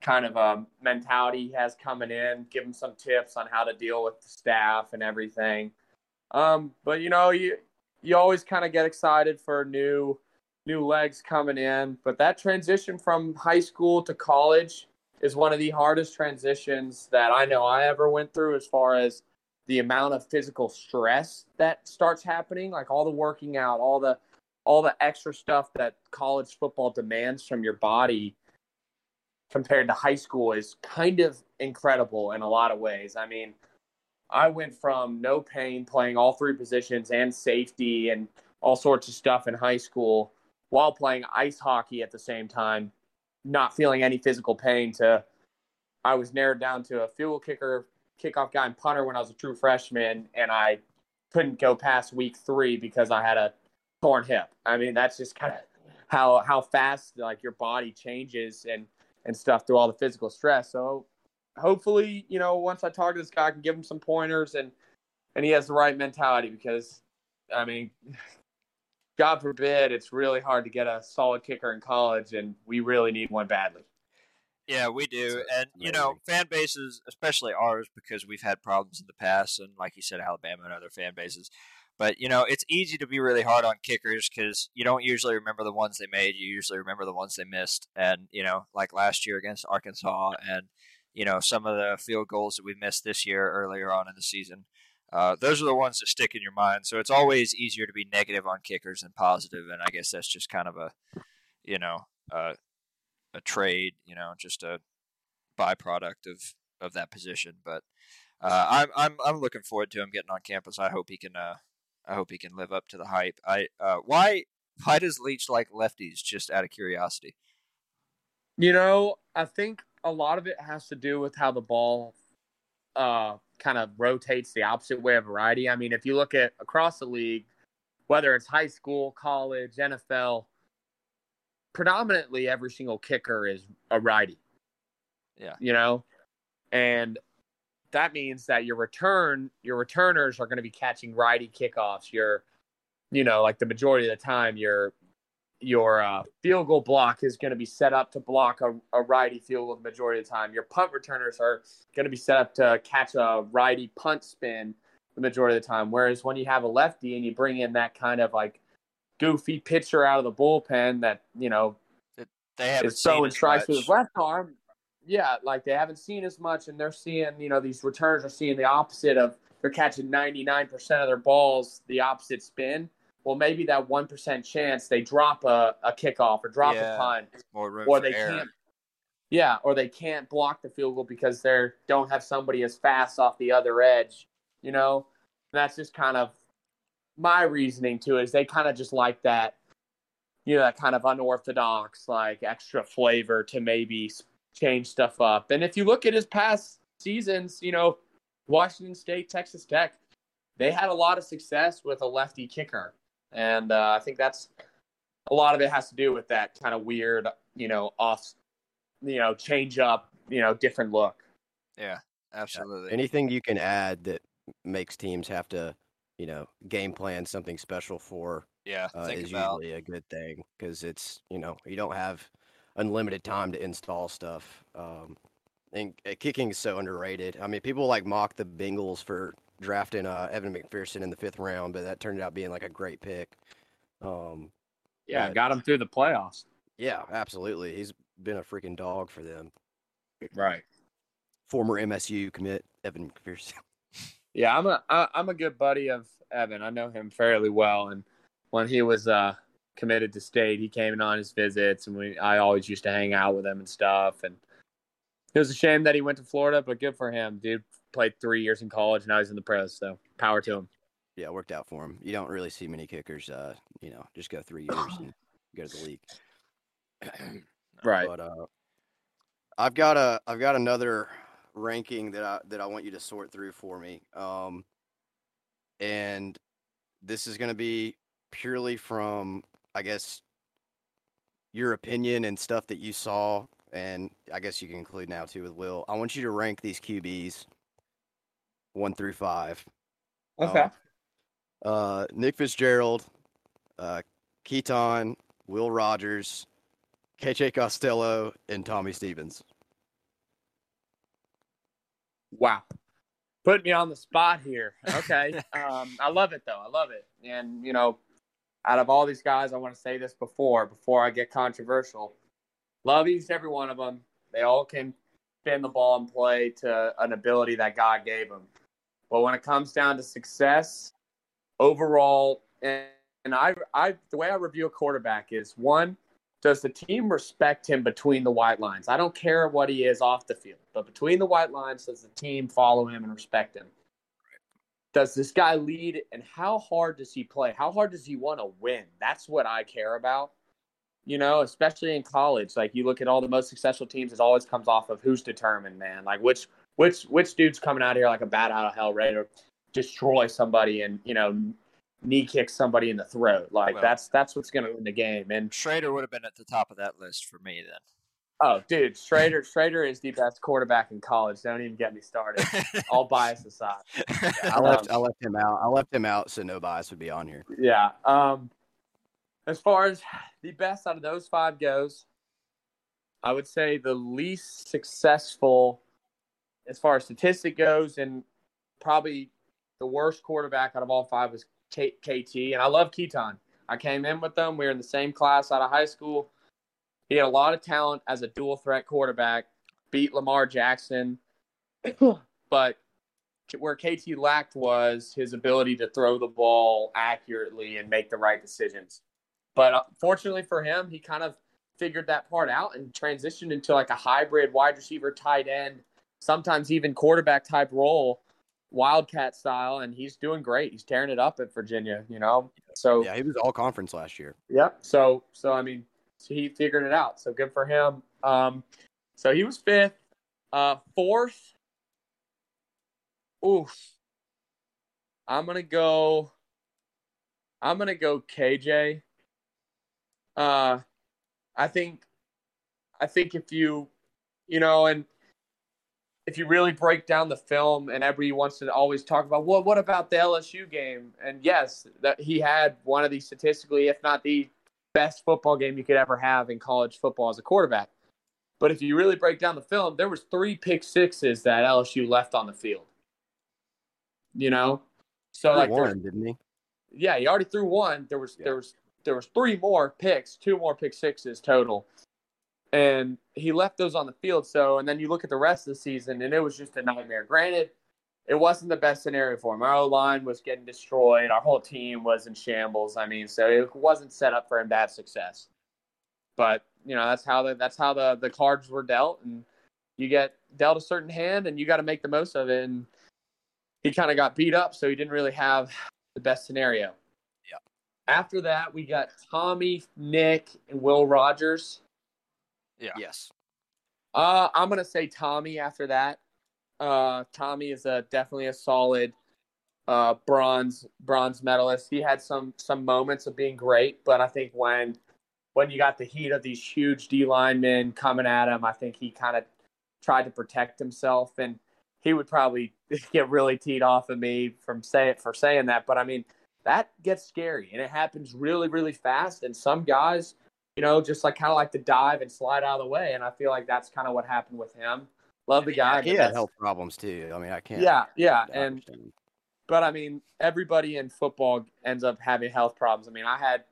kind of um, mentality he has coming in, give him some tips on how to deal with the staff and everything. Um, but you know, you you always kind of get excited for new new legs coming in, but that transition from high school to college is one of the hardest transitions that I know I ever went through as far as the amount of physical stress that starts happening, like all the working out, all the all the extra stuff that college football demands from your body compared to high school is kind of incredible in a lot of ways. I mean, I went from no pain playing all three positions and safety and all sorts of stuff in high school while playing ice hockey at the same time, not feeling any physical pain to I was narrowed down to a fuel kicker, kickoff guy and punter when I was a true freshman and I couldn't go past week 3 because I had a torn hip. I mean, that's just kind of how how fast like your body changes and and stuff through all the physical stress. So hopefully, you know, once I talk to this guy, I can give him some pointers and and he has the right mentality because I mean, God forbid, it's really hard to get a solid kicker in college, and we really need one badly. Yeah, we do, and you know, fan bases, especially ours, because we've had problems in the past, and like you said, Alabama and other fan bases. But you know, it's easy to be really hard on kickers because you don't usually remember the ones they made. You usually remember the ones they missed, and you know, like last year against Arkansas, and you know, some of the field goals that we missed this year earlier on in the season. Uh, those are the ones that stick in your mind. So it's always easier to be negative on kickers than positive. positive, and I guess that's just kind of a, you know, uh, a trade, you know, just a byproduct of of that position. But uh, I'm I'm I'm looking forward to him getting on campus. I hope he can. Uh, I hope he can live up to the hype. I uh, why why does Leach like lefties? Just out of curiosity. You know, I think a lot of it has to do with how the ball uh, kind of rotates the opposite way of variety. I mean, if you look at across the league, whether it's high school, college, NFL, predominantly every single kicker is a righty. Yeah. You know, and that means that your return, your returners are going to be catching righty kickoffs. Your, you know, like the majority of the time, your your uh, field goal block is going to be set up to block a, a righty field goal the majority of the time. Your punt returners are going to be set up to catch a righty punt spin the majority of the time. Whereas when you have a lefty and you bring in that kind of like goofy pitcher out of the bullpen that you know They haven't is throwing strikes with his left arm. Yeah, like they haven't seen as much, and they're seeing, you know, these returners are seeing the opposite of they're catching 99% of their balls the opposite spin. Well, maybe that 1% chance they drop a, a kickoff or drop Yeah. a punt, room or they error. can't. Yeah, or they can't block the field goal because they don't have somebody as fast off the other edge. You know, and that's just kind of my reasoning to is they kind of just like that, you know, that kind of unorthodox, like extra flavor to maybe change stuff up. And if you look at his past seasons, you know, Washington State, Texas Tech, they had a lot of success with a lefty kicker, and uh, I think that's a lot of it has to do with that kind of weird, you know, off, you know, change up, you know, different look. Yeah, absolutely. Anything you can add that makes teams have to, you know, game plan something special for yeah, uh, think is about usually a good thing because it's you know you don't have unlimited time to install stuff. Um, and uh, kicking is so underrated. I mean, people like mock the Bengals for drafting uh, Evan McPherson in the fifth round, but that turned out being like a great pick. Um, Yeah, Yeah. got him through the playoffs. yeah, absolutely. He's been a freaking dog for them. Right. Former MSU commit Evan McPherson. Yeah, I'm a I, I'm a good buddy of Evan. I know him fairly well, and when he was uh, committed to state, he came in on his visits, and we I always used to hang out with him and stuff. And it was a shame that he went to Florida, but good for him, dude. Played three years in college, now he's in the pros. So power to him. Yeah, it worked out for him. You don't really see many kickers, uh, you know, just go three years and go to the league. Right. But uh, I've got a I've got another ranking that I that I want you to sort through for me. Um, and this is going to be purely from I guess your opinion and stuff that you saw, and I guess you can include now too with Will. I want you to rank these QBs one through five. Okay. Um, uh, Nick Fitzgerald, uh, Keaton, Will Rogers, KJ Costello, and Tommy Stevens. Wow. Put me on the spot here. Okay. um, I love it though. I love it. And you know, out of all these guys, I want to say this before before I get controversial. Love each every one of them. They all can spin the ball and play to an ability that God gave them. But when it comes down to success, overall, and, and I, I, the way I review a quarterback is one, does the team respect him between the white lines? I don't care what he is off the field, but between the white lines, does the team follow him and respect him? Does this guy lead and how hard does he play? How hard does he want to win? That's what I care about. You know, especially in college. Like you look at all the most successful teams, it always comes off of who's determined, man. Like which which which dude's coming out here like a bat out of hell, ready to destroy somebody and, you know, knee kick somebody in the throat. Like Well- that's that's what's gonna win the game. And Shrader would have been at the top of that list for me then. Oh, dude, Shrader, Shrader is the best quarterback in college. Don't even get me started. All bias aside. I left Um, I left him out. I left him out so no bias would be on here. Yeah. Um, as far as the best out of those five goes, I would say the least successful, as far as statistic goes, and probably the worst quarterback out of all five was K- KT. And I love Keaton. I came in with them. We were in the same class out of high school. He had a lot of talent as a dual threat quarterback. Beat Lamar Jackson, but where KT lacked was his ability to throw the ball accurately and make the right decisions. But uh, fortunately for him, he kind of figured that part out and transitioned into like a hybrid wide receiver, tight end, sometimes even quarterback type role, wildcat style, and he's doing great. He's tearing it up at Virginia, you know. So Yeah, he was all conference last year. Yep. So so I mean, he figured it out. So good for him. Um, so he was fifth. Uh, fourth. Oof. I'm gonna go. I'm gonna go KJ. Uh, I think, I think if you, you know, and if you really break down the film, and everybody wants to always talk about, well, what about the LSU game? And yes, that he had one of the statistically, if not the best football game you could ever have in college football as a quarterback. But if you really break down the film, there was three pick sixes that LSU left on the field. You know, so like one, didn't he? Yeah, he already threw one. There was Yeah. there was there was three more picks, two more pick sixes total, and he left those on the field. So and then you look at the rest of the season, and it was just a nightmare. Granted, it wasn't the best scenario for him. Our O line was getting destroyed. Our whole team was in shambles. I mean, so it wasn't set up for him to have success. But you know that's how the that's how the the cards were dealt, and you get dealt a certain hand, and you got to make the most of it. And he kind of got beat up, so he didn't really have the best scenario. Yeah. After that, we got Tommy, Nick, and Will Rogers. Yeah. Yes. Uh, I'm gonna say Tommy after that. Uh, Tommy is a definitely a solid uh, bronze bronze medalist. He had some some moments of being great, but I think when when you got the heat of these huge D linemen coming at him, I think he kind of tried to protect himself, and he would probably get really teed off of me from say for saying that. But I mean, that gets scary, and it happens really really fast. And some guys, you know, just like kind of like to dive and slide out of the way, and I feel like that's kind of what happened with him. Love the guy. He had health problems too. I mean, I can't. yeah, yeah, and understand. but I mean, everybody in football ends up having health problems. I mean, I had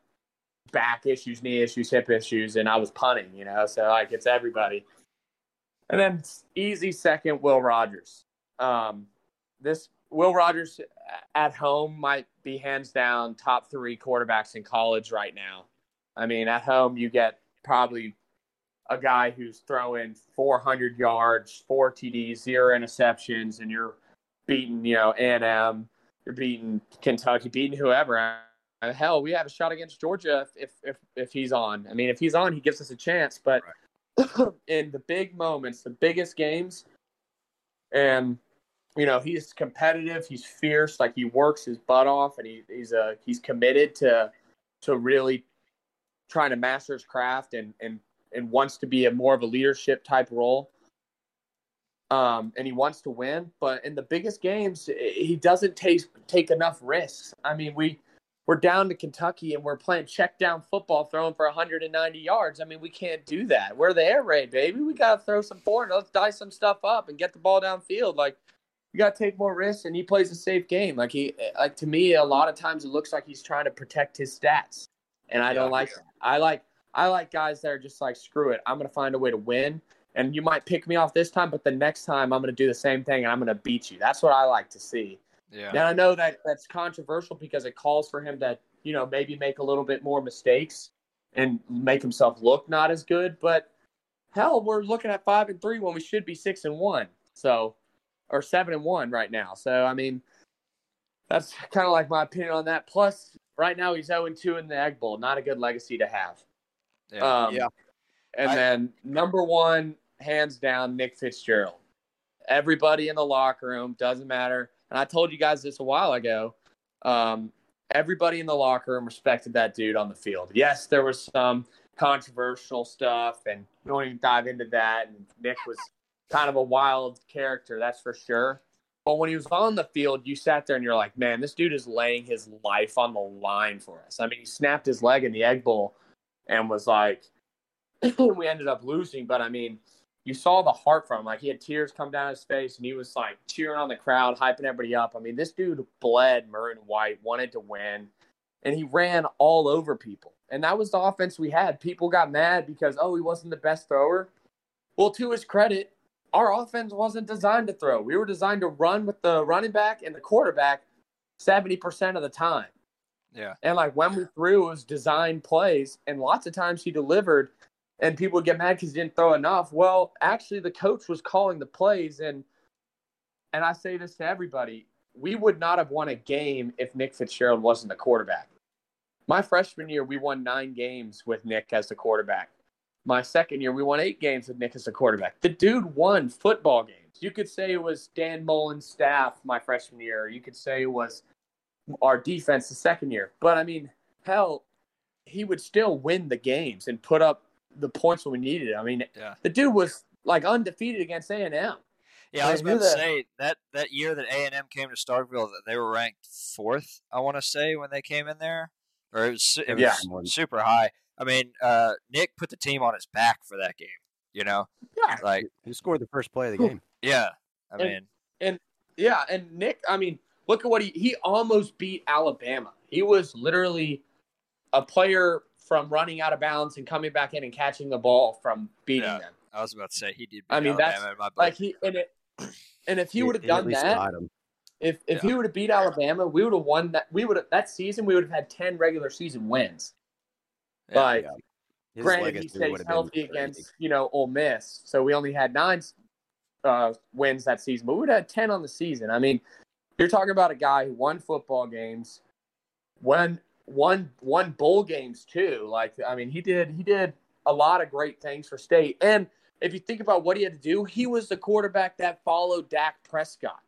back issues, knee issues, hip issues, and I was punting, you know, so like it's everybody. And then easy second, Will Rogers. Um, this Will Rogers at home might be hands down top three quarterbacks in college right now. I mean, at home you get probably a guy who's throwing 400 yards, four TDs, zero interceptions, and you're beating, you know, A&M, you're beating Kentucky, beating whoever. Uh, Hell, we have a shot against Georgia if if if he's on. I mean, if he's on, he gives us a chance. But in the big moments, the biggest games, and you know, he's competitive, he's fierce, like he works his butt off, and he, he's uh he's committed to to really trying to master his craft and and and wants to be a more of a leadership type role um, and he wants to win. But in the biggest games, he doesn't take take enough risks. I mean, we we're down to Kentucky and we're playing check down football, throwing for 190 yards. I mean, we can't do that. We're the air raid, baby. We got to throw some forward. Let's dice some stuff up and get the ball downfield. Like, you got to take more risks. And he plays a safe game. Like he, like to me, a lot of times it looks like he's trying to protect his stats, and I don't Yeah. like that. I like I like guys that are just like, screw it. I'm gonna find a way to win. And you might pick me off this time, but the next time I'm going to do the same thing and I'm going to beat you. That's what I like to see. Yeah. And I know that that's controversial because it calls for him to, you know, maybe make a little bit more mistakes and make himself look not as good. But hell, we're looking at five and three when we should be six and one. So, or seven and one right now. So, I mean, that's kind of like my opinion on that. Plus, right now he's 0 2 in the Egg Bowl. Not a good legacy to have. Yeah. Um, Yeah. And I- then number one, hands down, Nick Fitzgerald. Everybody in the locker room doesn't matter. And I told you guys this a while ago. Um, everybody in the locker room respected that dude on the field. Yes, there was some controversial stuff, and we won't even dive into that. And Nick was kind of a wild character, that's for sure. But when he was on the field, you sat there and you're like, man, this dude is laying his life on the line for us. I mean, he snapped his leg in the Egg Bowl and was like, we ended up losing, but I mean, you saw the heart from him. Like he had tears come down his face, and he was like cheering on the crowd, hyping everybody up. I mean, this dude bled maroon white, wanted to win, and he ran all over people. And that was the offense we had. People got mad because oh, he wasn't the best thrower. Well, to his credit, our offense wasn't designed to throw. We were designed to run with the running back and the quarterback seventy percent of the time. Yeah. And like when we threw, it was designed plays, and lots of times he delivered, and people would get mad because he didn't throw enough. Well, actually, the coach was calling the plays, and and I say this to everybody: we would not have won a game if Nick Fitzgerald wasn't the quarterback. My freshman year, we won nine games with Nick as the quarterback. My second year, we won eight games with Nick as a quarterback. The dude won football games. You could say it was Dan Mullen's staff my freshman year. You could say it was our defense the second year. But I mean, hell, he would still win the games and put up the points when we needed. It. I mean, Yeah. the dude was like undefeated against A and M. Yeah, I was about to that- say that that year that A and M came to Starkville, that they were ranked fourth. I want to say when they came in there, or it was it was Yeah. super high. I mean, uh, Nick put the team on his back for that game. You know, Yeah, like Who scored the first play of the game? yeah, I And- mean, and yeah. And Nick, I mean, look at what he he almost beat Alabama. He was literally a player from running out of bounds and coming back in and catching the ball from beating Yeah. them. I was about to say he did. Beat I mean, that's- Alabama in my. Like he and it, and if he would have at done that, if if Yeah. he would have beat Alabama, we would have won that. We would have that season. We would have had ten regular season wins. Yeah. like, yeah. His granted, he legacy stays would have been healthy against you know Ole Miss, so we only had nine uh, wins that season, but we would have had ten on the season. I mean, you're talking about a guy who won football games, won won won bowl games too. Like, I mean, he did he did a lot of great things for state. And if you think about what he had to do, he was the quarterback that followed Dak Prescott.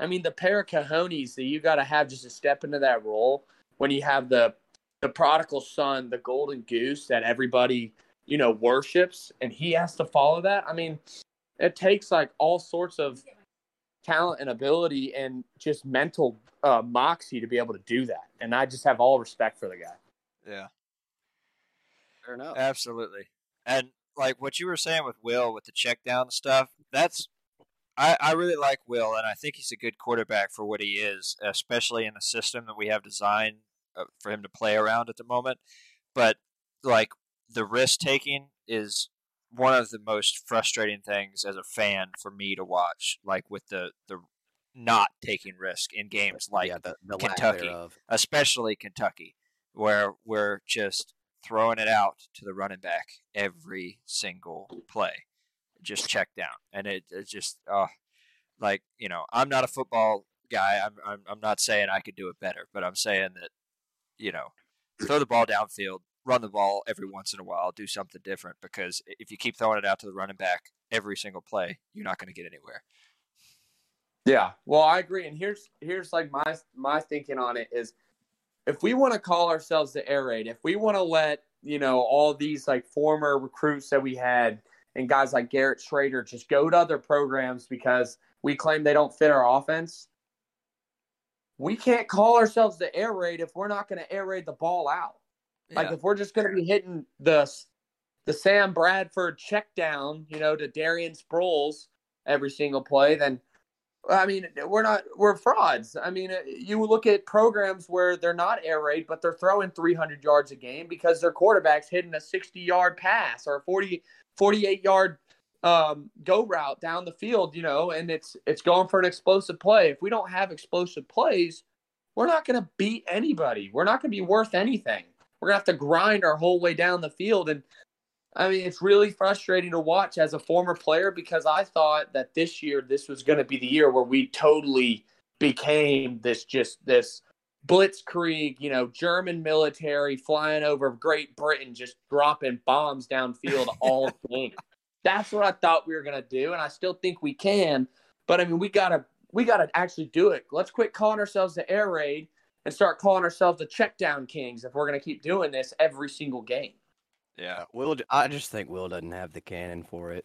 I mean, the pair of cojones that you got to have just to step into that role when you have the the prodigal son, the golden goose that everybody you know worships, and he has to follow that. I mean, it takes like all sorts of talent and ability and just mental uh, moxie to be able to do that. And I just have all respect for the guy. yeah. Fair enough. Absolutely. And like what you were saying with Will with the check down stuff, that's I, I really like Will and I think he's a good quarterback for what he is, especially in the system that we have designed for him to play around at the moment. But like the risk taking is one of the most frustrating things as a fan for me to watch, like with the the not taking risk in games like yeah, the, the Kentucky. especially Kentucky, where we're just throwing it out to the running back every single play, just check down, and it, it just uh, like you know I'm not a football guy. I'm, I'm I'm not saying I could do it better, but I'm saying that you know throw the ball downfield, run the ball every once in a while, do something different because if you keep throwing it out to the running back every single play, you're not going to get anywhere. Yeah, well, I agree. And here's here's like my my thinking on it is, if we want to call ourselves the air raid, if we want to let you know all these like former recruits that we had and guys like Garrett Shrader just go to other programs because we claim they don't fit our offense, we can't call ourselves the air raid if we're not going to air raid the ball out. Like if we're just going to be hitting the the Sam Bradford check down, you know, to Darren Sproles every single play, then I mean, we're not we're frauds. I mean, uh, you look at programs where they're not air raid, but they're throwing 300 yards a game because their quarterback's hitting a 60 yard pass or a 40 48 yard um, go route down the field, you know, and it's it's going for an explosive play. If we don't have explosive plays, we're not going to beat anybody. We're not going to be worth anything. We're going to have to grind our whole way down the field and I mean, it's really frustrating to watch as a former player because I thought that this year this was going to be the year where we totally became this just this blitzkrieg, you know, German military flying over Great Britain, just dropping bombs downfield all game. That's what I thought we were going to do, and I still think we can. But I mean, we gotta we gotta actually do it. Let's quit calling ourselves the air raid and start calling ourselves the check down kings if we're going to keep doing this every single game. yeah. Will, I just think Will doesn't have the cannon for it.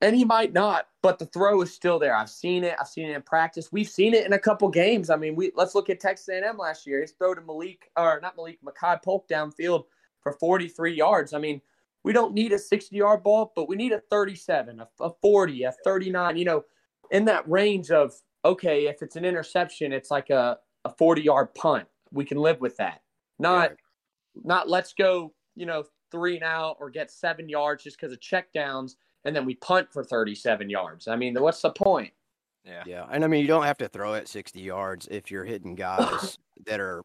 and he might not, but the throw is still there. I've seen it. I've seen it in practice. We've seen it in a couple games. I mean, we let's look at Texas A&M last year. He's throw to Malik or not Malik Makai Polk downfield for 43 yards. I mean, we don't need a 60 yard ball, but we need a 37, a, a 40, a 39. You know, in that range of okay, if it's an interception, it's like a a 40 yard punt. We can live with that. Not not let's go, you know, three and out or get seven yards just because of check downs and then we punt for 37 yards. I mean, what's the point? Yeah. Yeah, and I mean you don't have to throw it 60 yards if you're hitting guys that are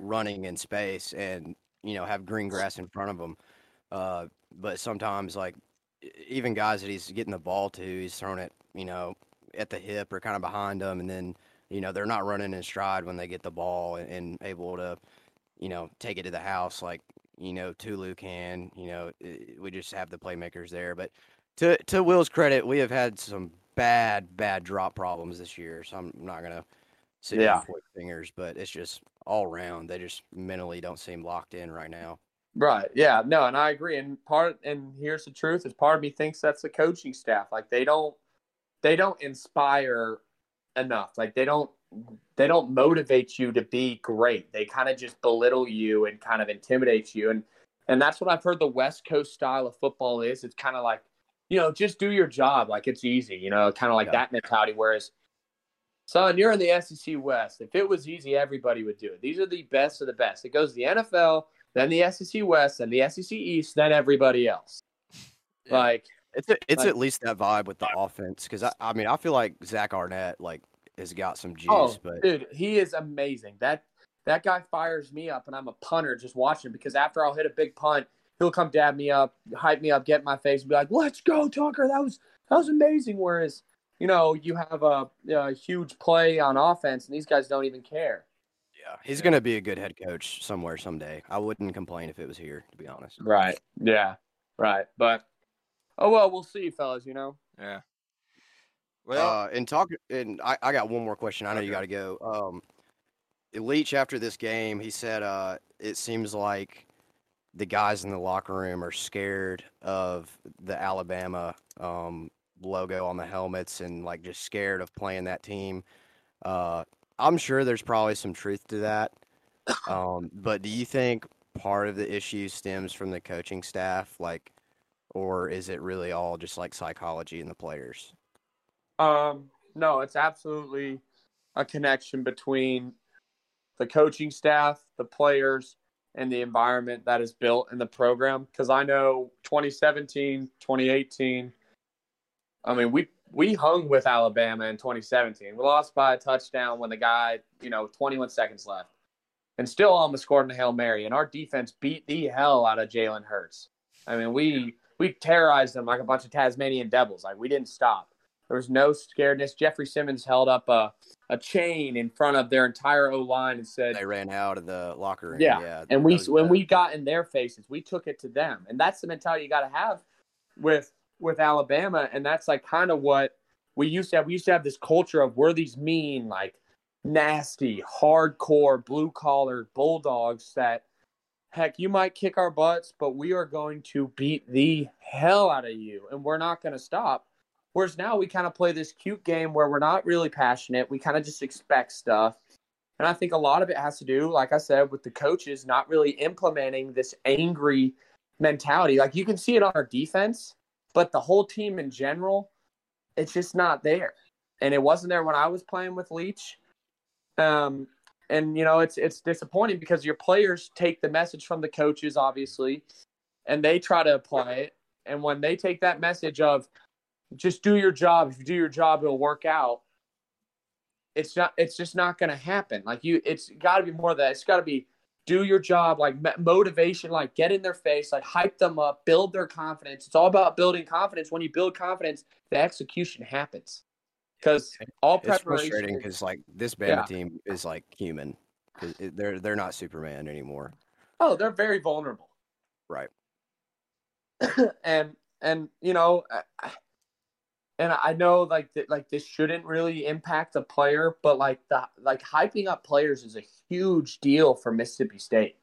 running in space and you know have green grass in front of them. Uh, but sometimes like even guys that he's getting the ball to, he's throwing it you know at the hip or kind of behind them, and then you know they're not running in stride when they get the ball and, and able to you know, take it to the house like you know Tulu can. You know, i- we just have the playmakers there. But to to Will's credit, we have had some bad bad drop problems this year. So I'm not gonna sit Yeah. and point fingers, but it's just all around. They just mentally don't seem locked in right now. Right. Yeah. No, and I agree. And part and here's the truth: is part of me thinks that's the coaching staff. Like they don't they don't inspire enough. Like they don't they don't motivate you to be great. They kind of just belittle you and kind of intimidate you. And and that's what I've heard the West Coast style of football is. It's kind of like, you know, just do your job. Like it's easy, you know, kind of like Yeah. that mentality. Whereas Son, you're in the SEC West. If it was easy, everybody would do it. These are the best of the best. It goes to the NFL, then the SEC West, then the SEC East, then everybody else. Yeah. Like, It's a, it's Like- at least that vibe with the offense because I, I mean I feel like Zach Arnett like has got some juice, oh, but dude, he is amazing. That that guy fires me up, and I'm a punter just watching because after I'll hit a big punt, he'll come dab me up, hype me up, get in my face, and be like, "Let's go, Tucker! That was that was amazing." Whereas, you know, you have a, a huge play on offense, and these guys don't even care. Yeah, he's gonna be a good head coach somewhere someday. I wouldn't complain if it was here, to be honest. Right. Yeah. Right. But oh well, we'll see, fellas. You know. Yeah. Well, uh, and talk, and I, I got one more question. I know you got to go. Um, Leach after this game, he said, uh, it seems like the guys in the locker room are scared of the Alabama um, logo on the helmets and like just scared of playing that team. Uh, I'm sure there's probably some truth to that. Um, but do you think part of the issue stems from the coaching staff, like, or is it really all just like psychology and the players? Um, no, it's absolutely a connection between the coaching staff, the players, and the environment that is built in the program. Because I know 2017, 2018, I mean, we we hung with Alabama in 2017. We lost by a touchdown when the guy, you know, 21 seconds left, and still almost scored in hail mary. And our defense beat the hell out of Jalen Hurts. I mean, we we terrorized them like a bunch of Tasmanian devils. Like we didn't stop. There was no scaredness. Jeffrey Simmons held up a, a chain in front of their entire O line and said, they ran out of the locker room. Yeah, Yeah, and we when we got in their faces, we took it to them, and that's the mentality you got to have with with Alabama, and that's like kind of what we used to have. We used to have this culture of we're these mean, like nasty, hardcore, blue collar bulldogs that heck you might kick our butts, but we are going to beat the hell out of you, and we're not going to stop. Whereas now we kind of play this cute game where we're not really passionate. We kind of just expect stuff. And I think a lot of it has to do, like I said, with the coaches not really implementing this angry mentality. Like you can see it on our defense, but the whole team in general, it's just not there. And it wasn't there when I was playing with Leach. Um, and you know, it's it's disappointing because your players take the message from the coaches, obviously, and they try to apply it. And when they take that message of just do your job, if you do your job, it'll work out it's not it's just not going to happen like you it's got to be more of that it's got to be do your job like motivation like get in their face like hype them up build their confidence it's all about building confidence when you build confidence the execution happens because all It's preparation frustrating is- because like this band Yeah. team is like human. it- They're they're not Superman anymore. oh they're very vulnerable Right. and and you know I- and I know like that like this shouldn't really impact a player, but like the like hyping up players is a huge deal for Mississippi State.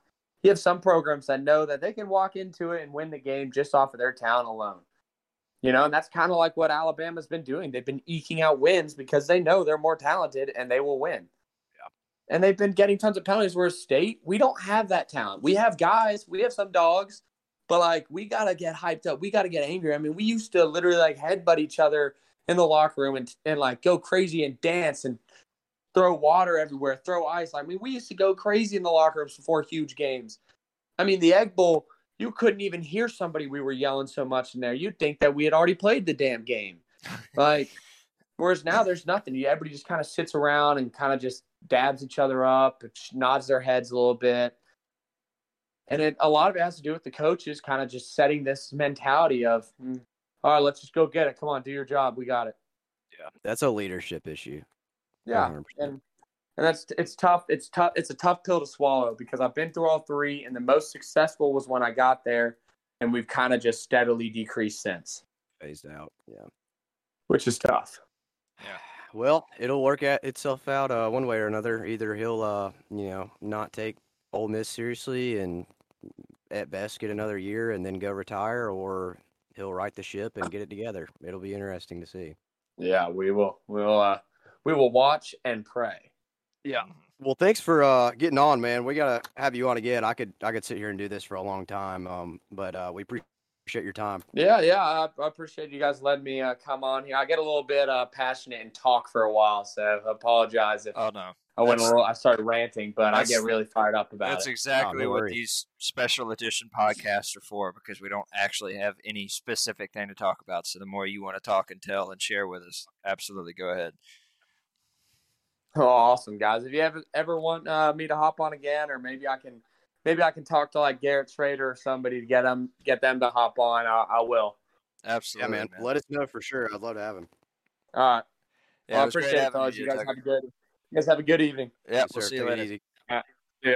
You have some programs that know that they can walk into it and win the game just off of their talent alone. You know, and that's kind of like what Alabama's been doing. They've been eking out wins because they know they're more talented and they will win. Yeah. And they've been getting tons of penalties. Whereas State, we don't have that talent. We have guys, we have some dogs, but like we gotta get hyped up. We gotta get angry. I mean, we used to literally like headbutt each other in the locker room and and like go crazy and dance and throw water everywhere, throw ice. I mean, we used to go crazy in the locker rooms before huge games. I mean, the Egg Bowl, you couldn't even hear somebody we were yelling so much in there. You'd think that we had already played the damn game. Like, whereas now there's nothing. Everybody just kind of sits around and kind of just dabs each other up, nods their heads a little bit. And it, a lot of it has to do with the coaches kind of just setting this mentality of, "Hmm, all right, let's just go get it. Come on, do your job. We got it. Yeah, that's a leadership issue. Yeah. 100%. And and that's it's tough. It's tough. It's a tough pill to swallow because I've been through all three, and the most successful was when I got there, and we've kind of just steadily decreased since, Phased out. Yeah. which is tough. Yeah. Well, it'll work at itself out uh, one way or another. Either he'll, uh, you know, not take Ole Miss seriously and at best get another year and then go retire, or he'll right the ship and get it together. It'll be interesting to see. Yeah, we will. We'll uh, we will watch and pray. Yeah. Well, thanks for uh, getting on, man. We gotta have you on again. I could I could sit here and do this for a long time, um, but uh, we appreciate your time. Yeah, yeah. I, I appreciate you guys letting me uh, come on here. I get a little bit uh, passionate and talk for a while, so apologize if Oh no, I went a little. I started ranting, but I get really fired up about that's it. exactly no what these special edition podcasts are for because we don't actually have any specific thing to talk about. So the more you want to talk and tell and share with us, absolutely go ahead. Oh, awesome, guys! If you ever ever want uh, me to hop on again, or maybe I can, maybe I can talk to like Garrett Shrader or somebody to get them get them to hop on. I, I will. Yeah, Absolutely, man. Let us know for sure. I'd love to have him. All right. Yeah, well, I it was great appreciate it, having fellas. you, You guys have a good. You guys have a good evening. Yeah, Yes, we'll sir. see you later. easy. Yeah.